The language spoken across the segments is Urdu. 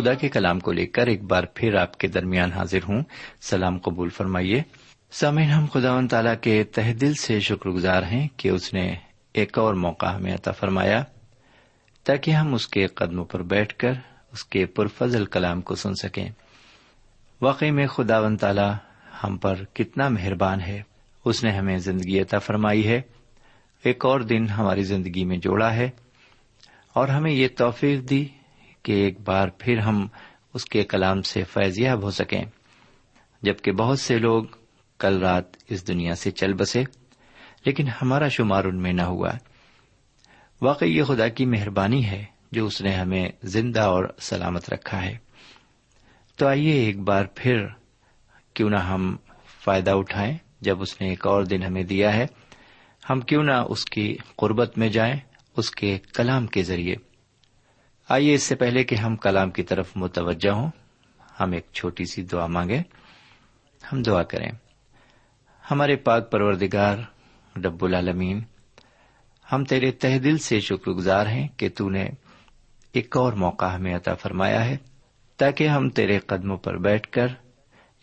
خدا کے کلام کو لے کر ایک بار پھر آپ کے درمیان حاضر ہوں۔ سلام قبول فرمائیے۔ سامعین، ہم خدا و تعالیٰ کے تہ دل سے شکر گزار ہیں کہ اس نے ایک اور موقع ہمیں عطا فرمایا، تاکہ ہم اس کے قدموں پر بیٹھ کر اس کے پرفضل کلام کو سن سکیں۔ واقعی میں خدا و تعالیٰ ہم پر کتنا مہربان ہے۔ اس نے ہمیں زندگی عطا فرمائی ہے۔ ایک اور دن ہماری زندگی میں جوڑا ہے اور ہمیں یہ توفیق دی کہ ایک بار پھر ہم اس کے کلام سے فیضیاب ہو سکیں۔ جبکہ بہت سے لوگ کل رات اس دنیا سے چل بسے، لیکن ہمارا شمار ان میں نہ ہوا۔ واقعی یہ خدا کی مہربانی ہے جو اس نے ہمیں زندہ اور سلامت رکھا ہے۔ تو آئیے ایک بار پھر کیوں نہ ہم فائدہ اٹھائیں۔ جب اس نے ایک اور دن ہمیں دیا ہے، ہم کیوں نہ اس کی قربت میں جائیں، اس کے کلام کے ذریعے۔ آئیے اس سے پہلے کہ ہم کلام کی طرف متوجہ ہوں۔ ہم ایک چھوٹی سی دعا مانگیں۔ ہم دعا کریں۔ ہمارے پاک پروردگار ڈب العالمین، ہم تیرے تہ دل سے شکر گزار ہیں کہ تو نے ایک اور موقع ہمیں عطا فرمایا ہے، تاکہ ہم تیرے قدموں پر بیٹھ کر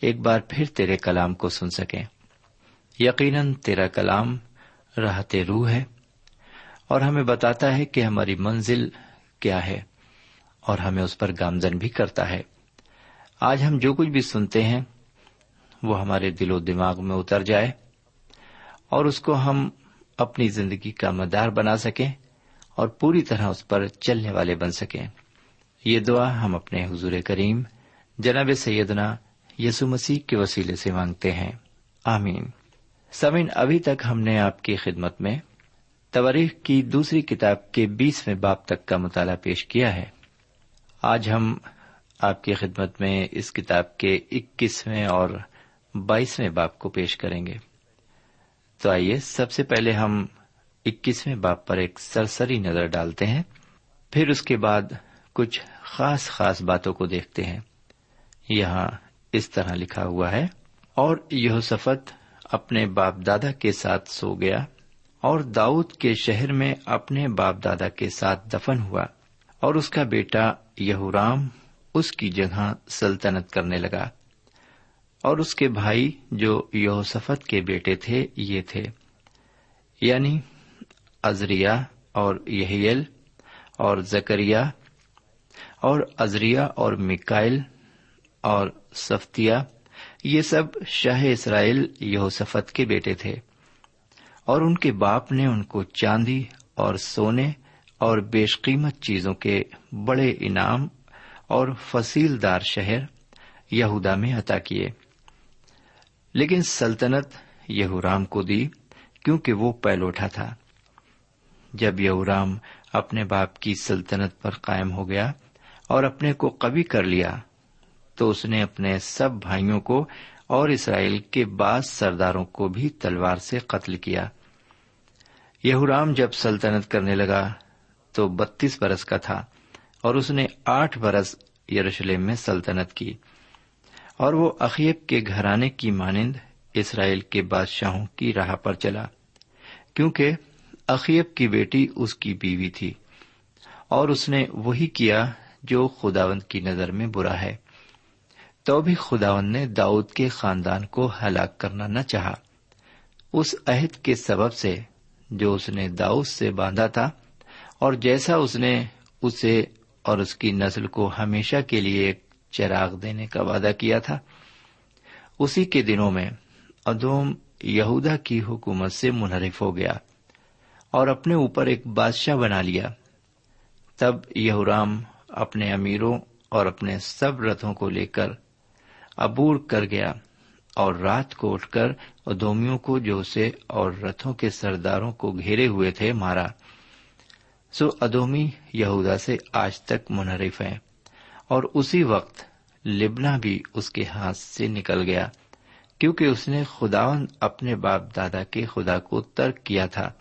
ایک بار پھر تیرے کلام کو سن سکیں۔ یقیناً تیرا کلام راحت روح ہے اور ہمیں بتاتا ہے کہ ہماری منزل کیا ہے۔ اور ہمیں اس پر گامزن بھی کرتا ہے۔ آج ہم جو کچھ بھی سنتے ہیں، وہ ہمارے دل و دماغ میں اتر جائے اور اس کو ہم اپنی زندگی کا مدار بنا سکیں اور پوری طرح اس پر چلنے والے بن سکیں۔ یہ دعا ہم اپنے حضور کریم جناب سیدنا یسو مسیح کے وسیلے سے مانگتے ہیں۔ آمین۔ سمین ابھی تک ہم نے آپ کی خدمت میں تواریخ کی دوسری کتاب کے بیسویں باپ تک کا مطالعہ پیش کیا ہے۔ آج ہم آپ کی خدمت میں اس کتاب کے اکیسویں اور بائیسویں باپ کو پیش کریں گے۔ تو آئیے سب سے پہلے ہم اکیسویں باپ پر ایک سرسری نظر ڈالتے ہیں، پھر اس کے بعد کچھ خاص خاص باتوں کو دیکھتے ہیں۔ یہاں اس طرح لکھا ہوا ہے، اور یہوسفت اپنے باپ دادا کے ساتھ سو گیا، اور داؤد کے شہر میں اپنے باپ دادا کے ساتھ دفن ہوا۔ اور اس کا بیٹا یہورام اس کی جگہ سلطنت کرنے لگا۔ اور اس کے بھائی جو یوسفت کے بیٹے تھے، یہ تھے۔ یعنی ازریا اور یہیل اور زکریا اور ازریا اور مکائل اور سفتیا، یہ سب شاہ اسرائیل یہوسفت کے بیٹے تھے۔ اور ان کے باپ نے ان کو چاندی اور سونے اور بیش قیمت چیزوں کے بڑے انعام اور فصیل دار شہر یہودا میں عطا کیے۔ لیکن سلطنت یہورام کو دی کیونکہ وہ پیلوٹا تھا۔ جب یہورام اپنے باپ کی سلطنت پر قائم ہو گیا اور اپنے کو قوی کر لیا، تو اس نے اپنے سب بھائیوں کو اور اسرائیل کے بعض سرداروں کو بھی تلوار سے قتل کیا۔ یہورام جب سلطنت کرنے لگا تو بتیس برس کا تھا اور اس نے آٹھ برس یروشلم میں سلطنت کی اور وہ اخیب کے گھرانے کی مانند اسرائیل کے بادشاہوں کی راہ پر چلا، کیونکہ اخیب کی بیٹی اس کی بیوی تھی اور اس نے وہی کیا جو خداوند کی نظر میں برا ہے۔ تو بھی خداوند نے داؤد کے خاندان کو ہلاک کرنا نہ چاہا۔ اس عہد کے سبب سے جو اس نے داؤد سے باندھا تھا اور جیسا اس نے اسے اور اس کی نسل کو ہمیشہ کے لیے ایک چراغ دینے کا وعدہ کیا تھا، اسی کے دنوں میں ادوم یہودا کی حکومت سے منحرف ہو گیا اور اپنے اوپر ایک بادشاہ بنا لیا۔ تب یہورام اپنے امیروں اور اپنے سب رتھوں کو لے کر عبور کر گیا اور رات کو اٹھ کر ادومیوں کو جو اسے اور رتھوں کے سرداروں کو گھیرے ہوئے تھے مارا۔ سو ادومی یہودا سے آج تک منحرف ہیں۔ اور اسی وقت لبنا بھی اس کے ہاتھ سے نکل گیا، کیونکہ اس نے خداون اپنے باپ دادا کے خدا کو ترک کیا تھا۔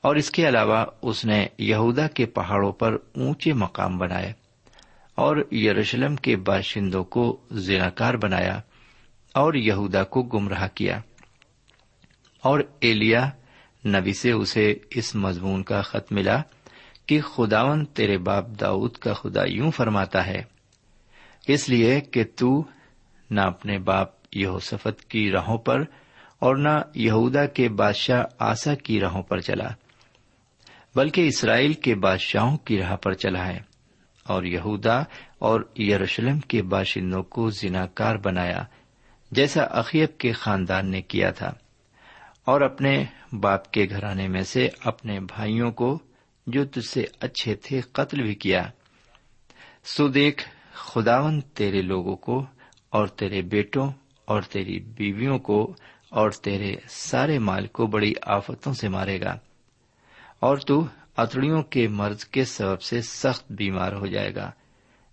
اور اس کے علاوہ اس نے یہودا کے پہاڑوں پر اونچے مقام بنائے اور یروشلم کے باشندوں کو زیناکار بنایا اور یہودا کو گمراہ کیا۔ اور ایلیا نبی سے اسے اس مضمون کا خط ملا کہ خداون تیرے باپ داؤد کا خدا یوں فرماتا ہے، اس لیے کہ تو نہ اپنے باپ یہوسفت کی راہوں پر اور نہ یہودا کے بادشاہ آسا کی راہوں پر چلا، بلکہ اسرائیل کے بادشاہوں کی راہ پر چلا ہے اور یہودا اور یروشلم کے باشندوں کو زناکار بنایا، جیسا اخیب کے خاندان نے کیا تھا۔ اور اپنے باپ کے گھرانے میں سے اپنے بھائیوں کو جو تجھ سے اچھے تھے قتل بھی کیا۔ سو دیکھ خداون تیرے لوگوں کو اور تیرے بیٹوں اور تیری بیویوں کو اور تیرے سارے مال کو بڑی آفتوں سے مارے گا۔ اور تو اتڑیوں کے مرض کے سبب سے سخت بیمار ہو جائے گا۔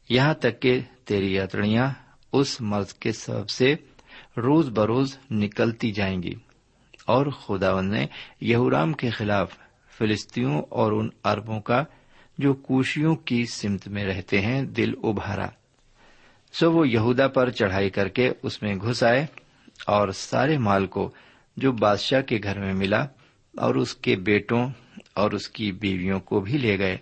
یہاں تک کہ تیری اتڑیاں اس مرض کے سبب سے روز بروز نکلتی جائیں گی۔ اور خداون نے یہورام کے خلاف فلسطینوں اور ان اربوں کا جو کوشیوں کی سمت میں رہتے ہیں دل ابھارا۔ سو وہ یہودا پر چڑھائی کر کے اس میں گھس آئے اور سارے مال کو جو بادشاہ کے گھر میں ملا اور اس کے بیٹوں اور اس کی بیویوں کو بھی لے گئے۔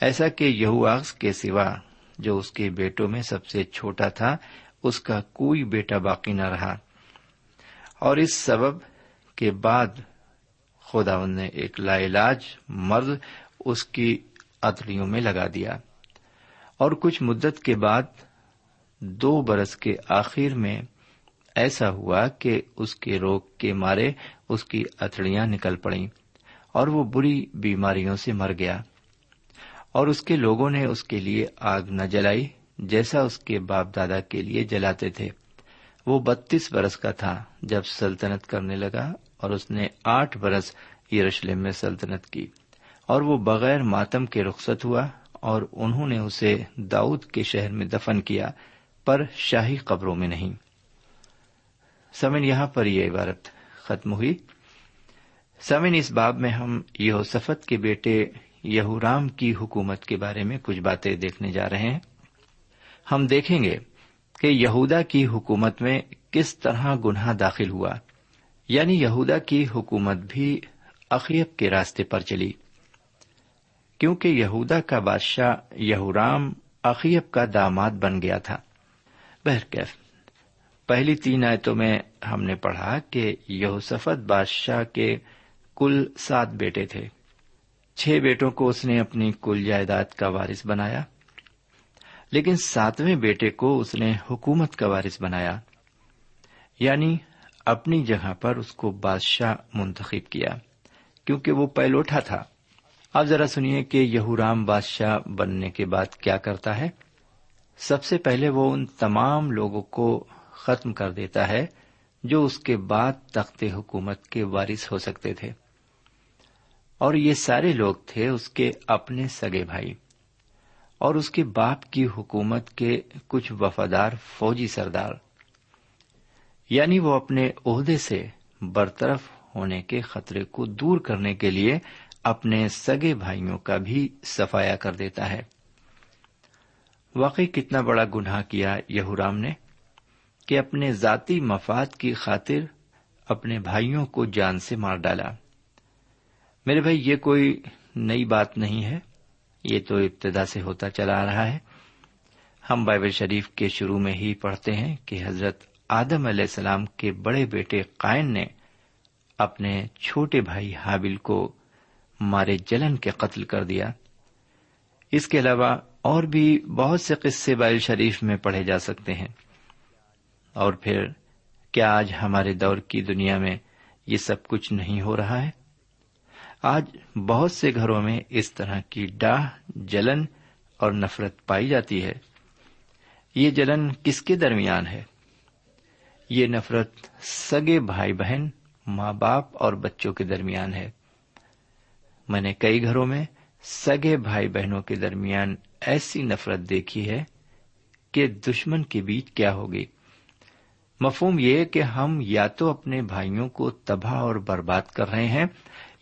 ایسا کہ یہواغ کے سوا جو اس کے بیٹوں میں سب سے چھوٹا تھا، اس کا کوئی بیٹا باقی نہ رہا۔ اور اس سبب کے بعد خداون نے ایک لا علاج مرد اس کی اتڑیوں میں لگا دیا۔ اور کچھ مدت کے بعد دو برس کے آخر میں ایسا ہوا کہ اس کے روگ کے مارے اس کی اتڑیاں نکل پڑیں اور وہ بری بیماریوں سے مر گیا۔ اور اس کے لوگوں نے اس کے لیے آگ نہ جلائی جیسا اس کے باپ دادا کے لیے جلاتے تھے۔ وہ بتیس برس کا تھا جب سلطنت کرنے لگا اور اس نے آٹھ برس یروشلم میں سلطنت کی اور وہ بغیر ماتم کے رخصت ہوا اور انہوں نے اسے داؤد کے شہر میں دفن کیا، پر شاہی قبروں میں نہیں۔ سمن، یہاں پر یہ عبارت ختم ہوئی۔ سمن، اس باب میں ہم یہوسفت کے بیٹے یہورام کی حکومت کے بارے میں کچھ باتیں دیکھنے جا رہے ہیں۔ ہم دیکھیں گے کہ یہودا کی حکومت میں کس طرح گناہ داخل ہوا۔ یعنی یہودا کی حکومت بھی اقیب کے راستے پر چلی۔ کیونکہ یہودا کا بادشاہ یہورام اقیب کا داماد بن گیا تھا۔ بہرکیف پہلی تین آیتوں میں ہم نے پڑھا کہ یہوسفت بادشاہ کے کل سات بیٹے تھے۔ چھ بیٹوں کو اس نے اپنی کل جائیداد کا وارث بنایا۔ لیکن ساتویں بیٹے کو اس نے حکومت کا وارث بنایا۔ یعنی اپنی جگہ پر اس کو بادشاہ منتخب کیا، کیونکہ وہ پہلوٹا تھا۔ اب ذرا سنیے کہ یہورام بادشاہ بننے کے بعد کیا کرتا ہے۔ سب سے پہلے وہ ان تمام لوگوں کو ختم کر دیتا ہے، جو اس کے بعد تخت حکومت کے وارث ہو سکتے تھے۔ اور یہ سارے لوگ تھے اس کے اپنے سگے بھائی۔ اور اس کے باپ کی حکومت کے کچھ وفادار فوجی سردار۔ یعنی وہ اپنے عہدے سے برطرف ہونے کے خطرے کو دور کرنے کے لیے اپنے سگے بھائیوں کا بھی سفایا کر دیتا ہے۔ واقعی کتنا بڑا گناہ کیا یہورام نے کہ اپنے ذاتی مفاد کی خاطر اپنے بھائیوں کو جان سے مار ڈالا۔ میرے بھائی، یہ کوئی نئی بات نہیں ہے۔ یہ تو ابتدا سے ہوتا چلا آ رہا ہے۔ ہم بائبل شریف کے شروع میں ہی پڑھتے ہیں کہ حضرت آدم علیہ السلام کے بڑے بیٹے قائن نے اپنے چھوٹے بھائی حابل کو مارے جلن کے قتل کر دیا۔ اس کے علاوہ اور بھی بہت سے قصے بائل شریف میں پڑھے جا سکتے ہیں۔ اور پھر، کیا آج ہمارے دور کی دنیا میں یہ سب کچھ نہیں ہو رہا ہے؟ آج بہت سے گھروں میں اس طرح کی ڈاہ، جلن اور نفرت پائی جاتی ہے۔ یہ جلن کس کے درمیان ہے؟ یہ نفرت سگے بھائی بہن، ماں باپ اور بچوں کے درمیان ہے۔ میں نے کئی گھروں میں سگے بھائی بہنوں کے درمیان ایسی نفرت دیکھی ہے کہ دشمن کے بیچ کیا ہوگی مفہوم یہ کہ ہم یا تو اپنے بھائیوں کو تباہ اور برباد کر رہے ہیں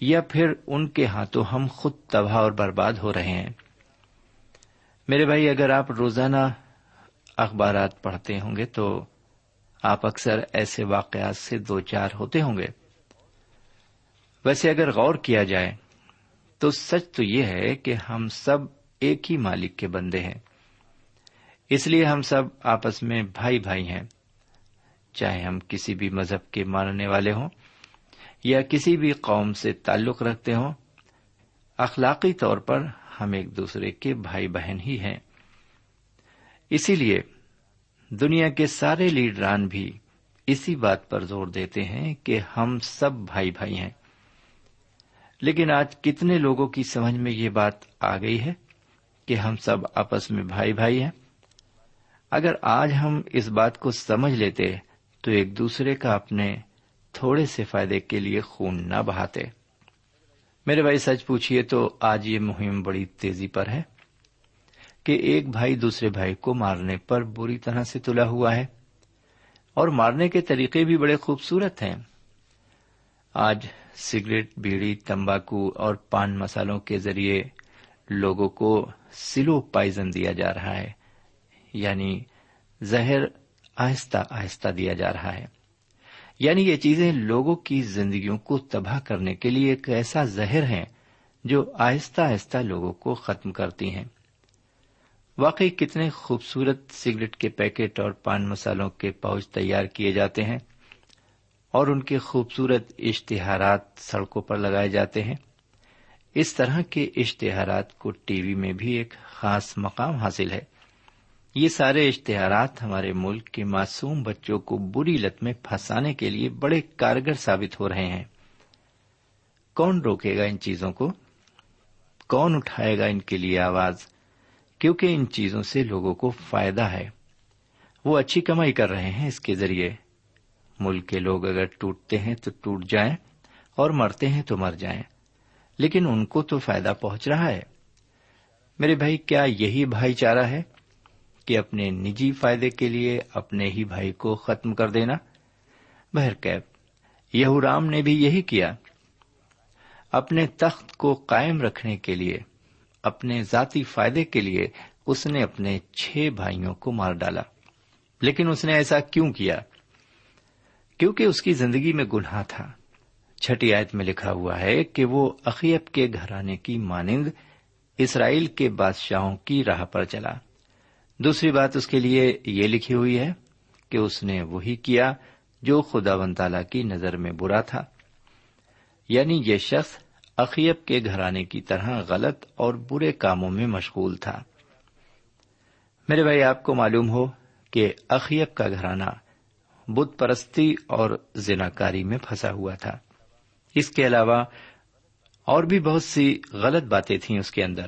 یا پھر ان کے ہاتھوں ہم خود تباہ اور برباد ہو رہے ہیں۔ میرے بھائی، اگر آپ روزانہ اخبارات پڑھتے ہوں گے تو آپ اکثر ایسے واقعات سے دو چار ہوتے ہوں گے۔ ویسے اگر غور کیا جائے تو سچ تو یہ ہے کہ ہم سب ایک ہی مالک کے بندے ہیں۔ اس لیے ہم سب آپس میں بھائی بھائی ہیں۔ چاہے ہم کسی بھی مذہب کے ماننے والے ہوں یا کسی بھی قوم سے تعلق رکھتے ہوں، اخلاقی طور پر ہم ایک دوسرے کے بھائی بہن ہی ہیں۔ اسی لیے دنیا کے سارے لیڈران بھی اسی بات پر زور دیتے ہیں کہ ہم سب بھائی بھائی ہیں۔ لیکن آج کتنے لوگوں کی سمجھ میں یہ بات آ گئی ہے کہ ہم سب آپس میں بھائی بھائی ہیں۔ اگر آج ہم اس بات کو سمجھ لیتے تو ایک دوسرے کا اپنے تھوڑے سے فائدے کے لیے خون نہ بہاتے۔ میرے بھائی سچ پوچھیے تو آج یہ مہم بڑی تیزی پر ہے۔ کہ ایک بھائی دوسرے بھائی کو مارنے پر بری طرح سے تلا ہوا ہے اور مارنے کے طریقے بھی بڑے خوبصورت ہیں۔ آج سگریٹ، بیڑی، تمباکو اور پان مسالوں کے ذریعے لوگوں کو سلو پائزن دیا جا رہا ہے یعنی زہر آہستہ آہستہ دیا جا رہا ہے۔ یعنی یہ چیزیں لوگوں کی زندگیوں کو تباہ کرنے کے لیے ایک ایسا زہر ہے جو آہستہ آہستہ لوگوں کو ختم کرتی ہیں۔ واقعی کتنے خوبصورت سگریٹ کے پیکٹ اور پان مسالوں کے پاؤچ تیار کیے جاتے ہیں اور ان کے خوبصورت اشتہارات سڑکوں پر لگائے جاتے ہیں۔ اس طرح کے اشتہارات کو ٹی وی میں بھی ایک خاص مقام حاصل ہے۔ یہ سارے اشتہارات ہمارے ملک کے معصوم بچوں کو بری لت میں پھنسانے کے لیے بڑے کارگر ثابت ہو رہے ہیں۔ کون روکے گا ان چیزوں کو؟ کون اٹھائے گا ان کے لیے آواز؟ کیونکہ ان چیزوں سے لوگوں کو فائدہ ہے۔ وہ اچھی کمائی کر رہے ہیں اس کے ذریعے۔ ملک کے لوگ اگر ٹوٹتے ہیں تو ٹوٹ جائیں اور مرتے ہیں تو مر جائیں۔ لیکن ان کو تو فائدہ پہنچ رہا ہے۔ میرے بھائی، کیا یہی بھائی چارہ ہے کہ اپنے نجی فائدے کے لیے اپنے ہی بھائی کو ختم کر دینا؟ بہرکیب یہ رام نے بھی یہی کیا۔ اپنے تخت کو قائم رکھنے کے لیے اپنے ذاتی فائدے کے لیے اس نے اپنے چھ بھائیوں کو مار ڈالا۔ لیکن اس نے ایسا کیوں کیا؟ کیونکہ اس کی زندگی میں گناہ تھا۔ چھٹی آیت میں لکھا ہوا ہے کہ وہ اقیب کے گھرانے کی مانند اسرائیل کے بادشاہوں کی راہ پر چلا۔ دوسری بات اس کے لیے یہ لکھی ہوئی ہے کہ اس نے وہی کیا جو خدا ون تعالی کی نظر میں برا تھا۔ یعنی یہ شخص اقیب کے گھرانے کی طرح غلط اور برے کاموں میں مشغول تھا۔ میرے بھائی، آپ کو معلوم ہو کہ اقیب کا گھرانہ بت پرستی اور زناکاری میں پھنسا ہوا تھا۔ اس کے علاوہ اور بھی بہت سی غلط باتیں تھیں اس کے اندر۔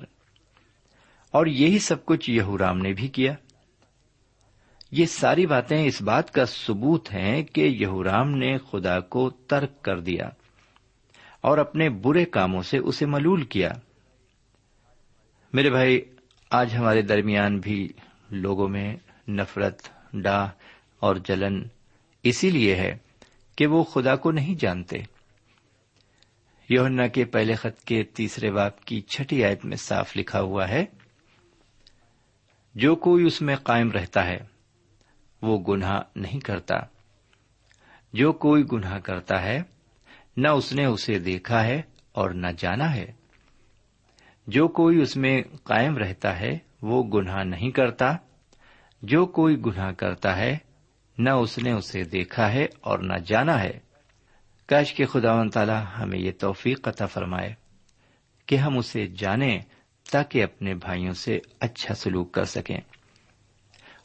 اور یہی سب کچھ یہورام نے بھی کیا۔ یہ ساری باتیں اس بات کا ثبوت ہیں کہ یہورام نے خدا کو ترک کر دیا۔ اور اپنے برے کاموں سے اسے ملول کیا۔ میرے بھائی، آج ہمارے درمیان بھی لوگوں میں نفرت، ڈاہ اور جلن اسی لیے ہے کہ وہ خدا کو نہیں جانتے۔ یونا کے پہلے خط کے تیسرے باپ کی چھٹی آیت میں صاف لکھا ہوا ہے، جو کوئی اس میں قائم رہتا ہے، وہ گناہ نہیں کرتا۔ جو کوئی گناہ کرتا ہے نہ اس نے اسے دیکھا ہے اور نہ جانا ہے۔ جو کوئی اس میں قائم رہتا ہے، وہ گناہ نہیں کرتا۔ جو کوئی گناہ کرتا ہے، نہ اس نے اسے دیکھا ہے اور نہ جانا ہے۔ کاش کے خدا و تعالی ہمیں یہ توفیق عطا فرمائے کہ ہم اسے جانیں تاکہ اپنے بھائیوں سے اچھا سلوک کر سکیں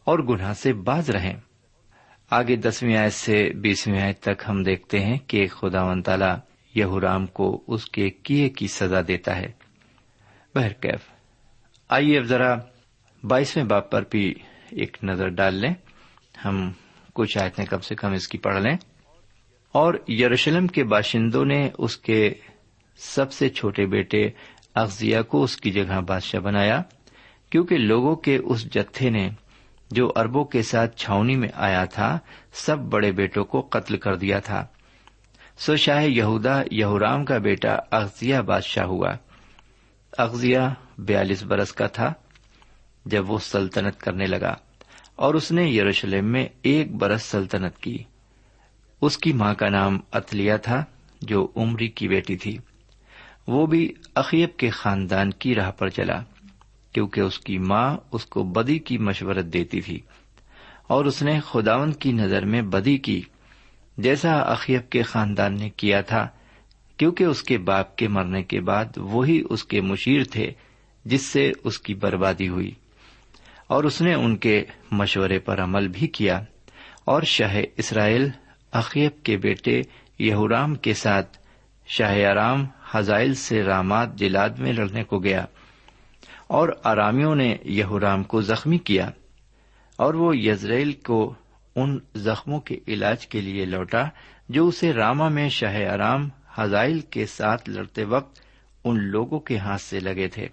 اور گناہ سے باز رہیں۔ آگے دسویں آیت سے بیسویں آیت تک ہم دیکھتے ہیں کہ خدا و تعالی یہورام کو اس کے کیے کی سزا دیتا ہے۔ بہرکیف آئیے اب ذرا بائیسویں باپ پر بھی ایک نظر ڈال لیں۔ ہم کچھ آیتیں کم سے کم اس کی پڑھ لیں۔ اور یروشلم کے باشندوں نے اس کے سب سے چھوٹے بیٹے اغزیا کو اس کی جگہ بادشاہ بنایا، کیونکہ لوگوں کے اس جتھے نے جو اربوں کے ساتھ چھاونی میں آیا تھا، سب بڑے بیٹوں کو قتل کر دیا تھا۔ سو شاہ یہودا یہورام کا بیٹا اغزیا بادشاہ ہوا۔ اغزیا بیالیس برس کا تھا جب وہ سلطنت کرنے لگا اور اس نے یروشلم میں ایک برس سلطنت کی۔ اس کی ماں کا نام اتلیا تھا، جو عمری کی بیٹی تھی۔ وہ بھی اخیب کے خاندان کی راہ پر چلا۔ کیونکہ اس کی ماں اس کو بدی کی مشورت دیتی تھی اور اس نے خداون کی نظر میں بدی کی، جیسا اخیب کے خاندان نے کیا تھا، کیونکہ اس کے باپ کے مرنے کے بعد وہی اس کے مشیر تھے، جس سے اس کی بربادی ہوئی۔ اور اس نے ان کے مشورے پر عمل بھی کیا۔ اور شاہ اسرائیل اخیب کے بیٹے یہورام کے ساتھ شاہ آرام حزائل سے رامات جلاد میں لڑنے کو گیا۔ اور آرامیوں نے یہورام کو زخمی کیا اور وہ یزرائیل کو ان زخموں کے علاج کے لیے لوٹا جو اسے راما میں شاہ آرام حزائل کے ساتھ لڑتے وقت ان لوگوں کے ہاتھ سے لگے تھے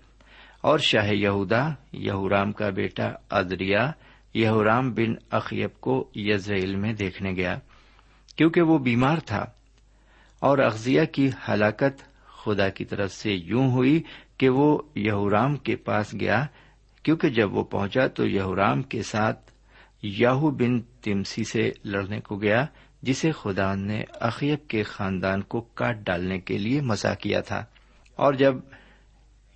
اور شاہ یہودا، یہورام کا بیٹا ادریا یہورام بن اخیب کو یزرائیل میں دیکھنے گیا کیونکہ وہ بیمار تھا اور اغزیہ کی ہلاکت خدا کی طرف سے یوں ہوئی کہ وہ یہورام کے پاس گیا، کیونکہ جب وہ پہنچا تو یہورام کے ساتھ یاہو بن تمسی سے لڑنے کو گیا، جسے خدا نے اخیب کے خاندان کو کاٹ ڈالنے کے لیے مسا کیا تھا۔ اور جب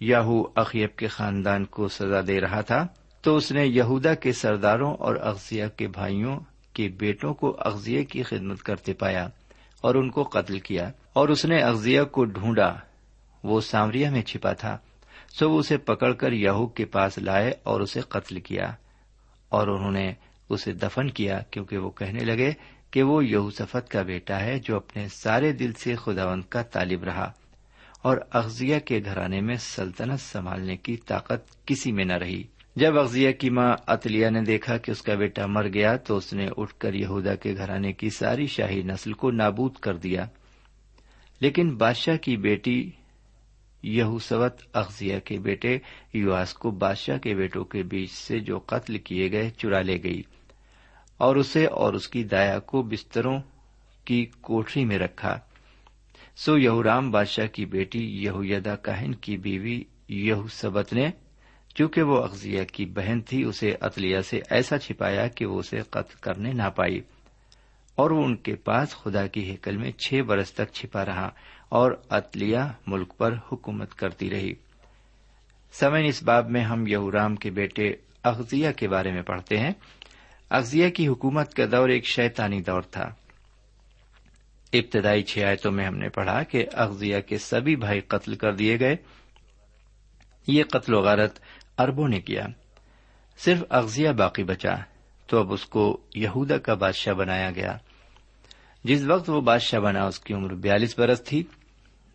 یاہو اخیب کے خاندان کو سزا دے رہا تھا، تو اس نے یہودا کے سرداروں اور اغزیہ کے بھائیوں کے بیٹوں کو اغزیہ کی خدمت کرتے پایا اور ان کو قتل کیا۔ اور اس نے اغزیہ کو ڈھونڈا۔ وہ سامریا میں چھپا تھا۔ سو وہ اسے پکڑ کر یہو کے پاس لائے اور اسے قتل کیا۔ اور انہوں نے اسے دفن کیا کیونکہ وہ کہنے لگے کہ وہ یہوسفت کا بیٹا ہے جو اپنے سارے دل سے خداوند کا طالب رہا۔ اور اغزیہ کے گھرانے میں سلطنت سنبھالنے کی طاقت کسی میں نہ رہی۔ جب اغزیہ کی ماں اتلیہ نے دیکھا کہ اس کا بیٹا مر گیا تو اس نے اٹھ کر یہودا کے گھرانے کی ساری شاہی نسل کو نابود کر دیا۔ لیکن بادشاہ کی بیٹی یہوسوت اغزیہ کے بیٹے یواس کو بادشاہ کے بیٹوں کے بیچ سے جو قتل کیے گئے چرا لے گئی۔ اور اسے اور اس کی دایا کو بستروں کی کوٹری میں رکھا۔ سو یہورام بادشاہ کی بیٹی یہویدا کہن کی بیوی یہوسبت نے، چونکہ وہ اغزیہ کی بہن تھی، اسے اتلیہ سے ایسا چھپایا کہ وہ اسے قتل کرنے نہ پائی۔ اور وہ ان کے پاس خدا کی ہیکل میں چھ برس تک چھپا رہا اور اتلیہ ملک پر حکومت کرتی رہی۔ سمن اس باب میں ہم یہورام کے بیٹے اغزیہ کے بارے میں پڑھتے ہیں۔ اغزیہ کی حکومت کا دور ایک شیطانی دور تھا۔ ابتدائی چھ آیتوں میں ہم نے پڑھا کہ اغزیہ کے سبھی بھائی قتل کر دیے گئے۔ یہ قتل و غارت اربوں نے کیا۔ صرف اغزیہ باقی بچا۔ تو اب اس کو یہودا کا بادشاہ بنایا گیا۔ جس وقت وہ بادشاہ بنا، اس کی عمر بیالیس برس تھی۔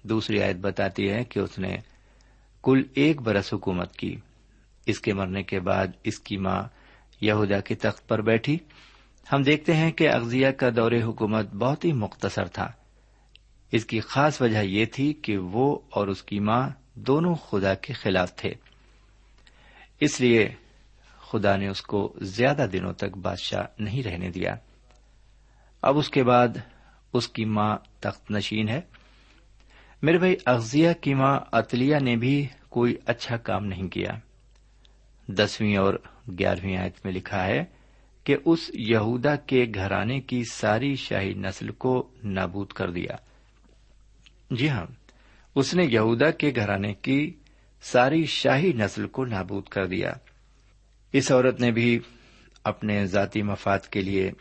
دوسری آیت بتاتی ہے کہ اس نے کل ایک برس حکومت کی۔ اس کے مرنے کے بعد اس کی ماں یہودا کے تخت پر بیٹھی۔ ہم دیکھتے ہیں کہ اغزیہ کا دور حکومت بہت ہی مختصر تھا۔ اس کی خاص وجہ یہ تھی کہ وہ اور اس کی ماں دونوں خدا کے خلاف تھے۔ اس لیے خدا نے اس کو زیادہ دنوں تک بادشاہ نہیں رہنے دیا۔ اب اس کے بعد اس کی ماں تخت نشین ہے۔ میرے بھائی اغزیہ کی ماں اتلیہ نے بھی کوئی اچھا کام نہیں کیا۔ دسویں اور گیارہویں آیت میں لکھا ہے کہ اس یہودا کے گھرانے کی ساری شاہی نسل کو نابود کر دیا۔ جی ہاں اس نے یہودا کے گھرانے کی ساری شاہی نسل کو نابود کر دیا۔ اس عورت نے بھی اپنے ذاتی مفاد کے لیے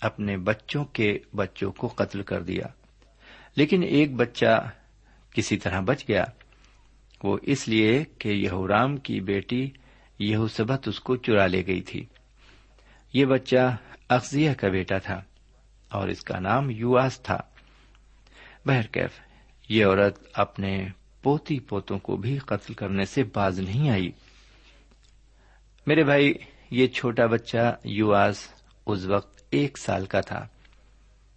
اپنے بچوں کے بچوں کو قتل کر دیا۔ لیکن ایک بچہ کسی طرح بچ گیا۔ وہ اس لیے کہ یہورام کی بیٹی یہوسبت اس کو چرا لے گئی تھی۔ یہ بچہ اخذیہ کا بیٹا تھا اور اس کا نام یواس تھا۔ بہرکیف یہ عورت اپنے پوتی پوتوں کو بھی قتل کرنے سے باز نہیں آئی۔ میرے بھائی، یہ چھوٹا بچہ یواس اس وقت ایک سال کا تھا۔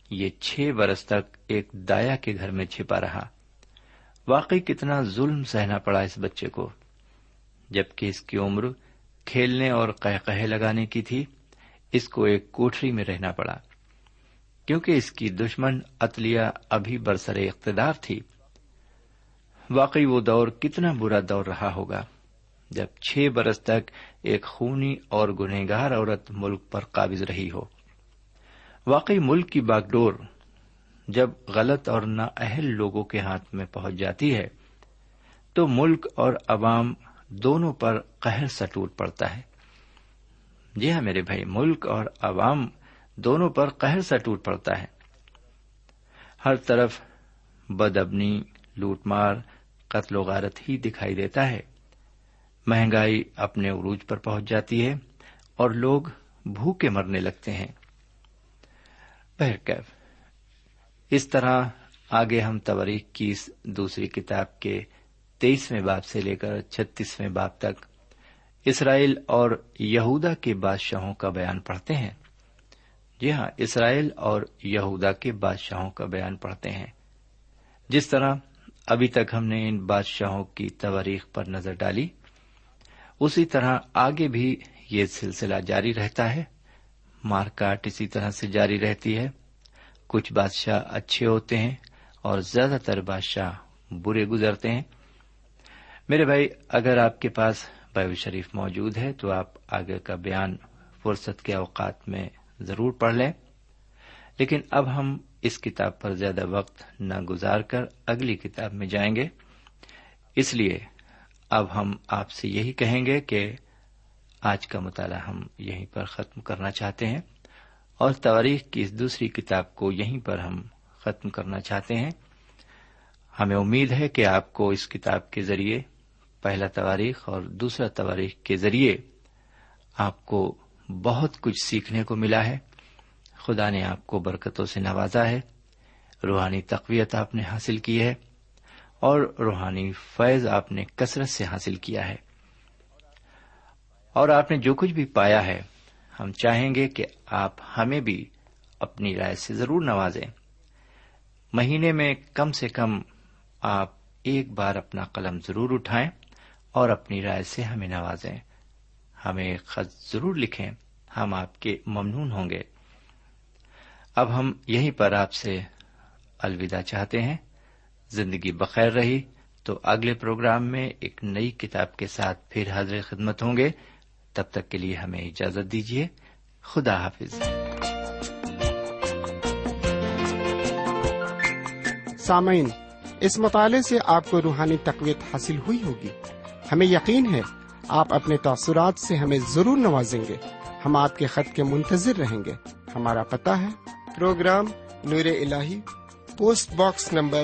یہ چھ برس تک ایک دایا کے گھر میں چھپا رہا۔ واقعی کتنا ظلم سہنا پڑا اس بچے کو۔ جبکہ اس کی عمر کھیلنے اور قہ لگانے کی تھی، اس کو ایک کوٹری میں رہنا پڑا۔ کیونکہ اس کی دشمن اتلیا ابھی برسر اقتدار تھی۔ واقعی وہ دور کتنا برا دور رہا ہوگا۔ جب چھ برس تک ایک خونی اور گنہگار عورت ملک پر قابض رہی ہو۔ واقعی ملک کی باغڈور جب غلط اور نا اہل لوگوں کے ہاتھ میں پہنچ جاتی ہے، تو ملک اور عوام دونوں پر قہر سا ٹوٹ پڑتا ہے۔ جی ہاں میرے بھائی، ملک اور عوام دونوں پر قہر سا ٹوٹ پڑتا ہے۔ ہر طرف بدبنی لوٹ مار، قتل و غارت ہی دکھائی دیتا ہے۔ مہنگائی اپنے عروج پر پہنچ جاتی ہے اور لوگ بھوکے مرنے لگتے ہیں۔ بہرکیف اس طرح آگے ہم تواریخ کی اس دوسری کتاب کے تیئیسویں باپ سے لے کر چھتیسویں باپ تک اسرائیل اور یہودا کے بادشاہوں کا بیان پڑھتے ہیں۔ جی ہاں اسرائیل اور یہودا کے بادشاہوں کا بیان پڑھتے ہیں۔ جس طرح ابھی تک ہم نے ان بادشاہوں کی تواریخ پر نظر ڈالی اسی طرح آگے بھی یہ سلسلہ جاری رہتا ہے۔ مار کاٹ اسی طرح سے جاری رہتی ہے۔ کچھ بادشاہ اچھے ہوتے ہیں اور زیادہ تر بادشاہ برے گزرتے ہیں۔ میرے بھائی، اگر آپ کے پاس بائبل شریف موجود ہے تو آپ آگے کا بیان فرصت کے اوقات میں ضرور پڑھ لیں۔ لیکن اب ہم اس کتاب پر زیادہ وقت نہ گزار کر اگلی کتاب میں جائیں گے۔ اس لیے اب ہم آپ سے یہی کہیں گے کہ آج کا مطالعہ ہم یہیں پر ختم کرنا چاہتے ہیں اور تواریخ کی اس دوسری کتاب کو یہیں پر ہم ختم کرنا چاہتے ہیں۔ ہمیں امید ہے کہ آپ کو اس کتاب کے ذریعے، پہلا تواریخ اور دوسرا تواریخ کے ذریعے آپ کو بہت کچھ سیکھنے کو ملا ہے۔ خدا نے آپ کو برکتوں سے نوازا ہے۔ روحانی تقویت آپ نے حاصل کی ہے۔ اور روحانی فیض آپ نے کثرت سے حاصل کیا ہے۔ اور آپ نے جو کچھ بھی پایا ہے، ہم چاہیں گے کہ آپ ہمیں بھی اپنی رائے سے ضرور نوازیں۔ مہینے میں کم سے کم آپ ایک بار اپنا قلم ضرور اٹھائیں اور اپنی رائے سے ہمیں نوازیں۔ ہمیں خط ضرور لکھیں، ہم آپ کے ممنون ہوں گے۔ اب ہم یہیں پر آپ سے الوداع چاہتے ہیں۔ زندگی بخیر رہی۔ تو اگلے پروگرام میں ایک نئی کتاب کے ساتھ پھر حاضر خدمت ہوں گے۔ تب تک کے لیے ہمیں اجازت دیجیے۔ خدا حافظ۔ سامعین، اس مطالعے سے آپ کو روحانی تقویت حاصل ہوئی ہوگی۔ ہمیں یقین ہے، آپ اپنے تاثرات سے ہمیں ضرور نوازیں گے۔ ہم آپ کے خط کے منتظر رہیں گے۔ ہمارا پتا ہے۔ Programme Noor al post box number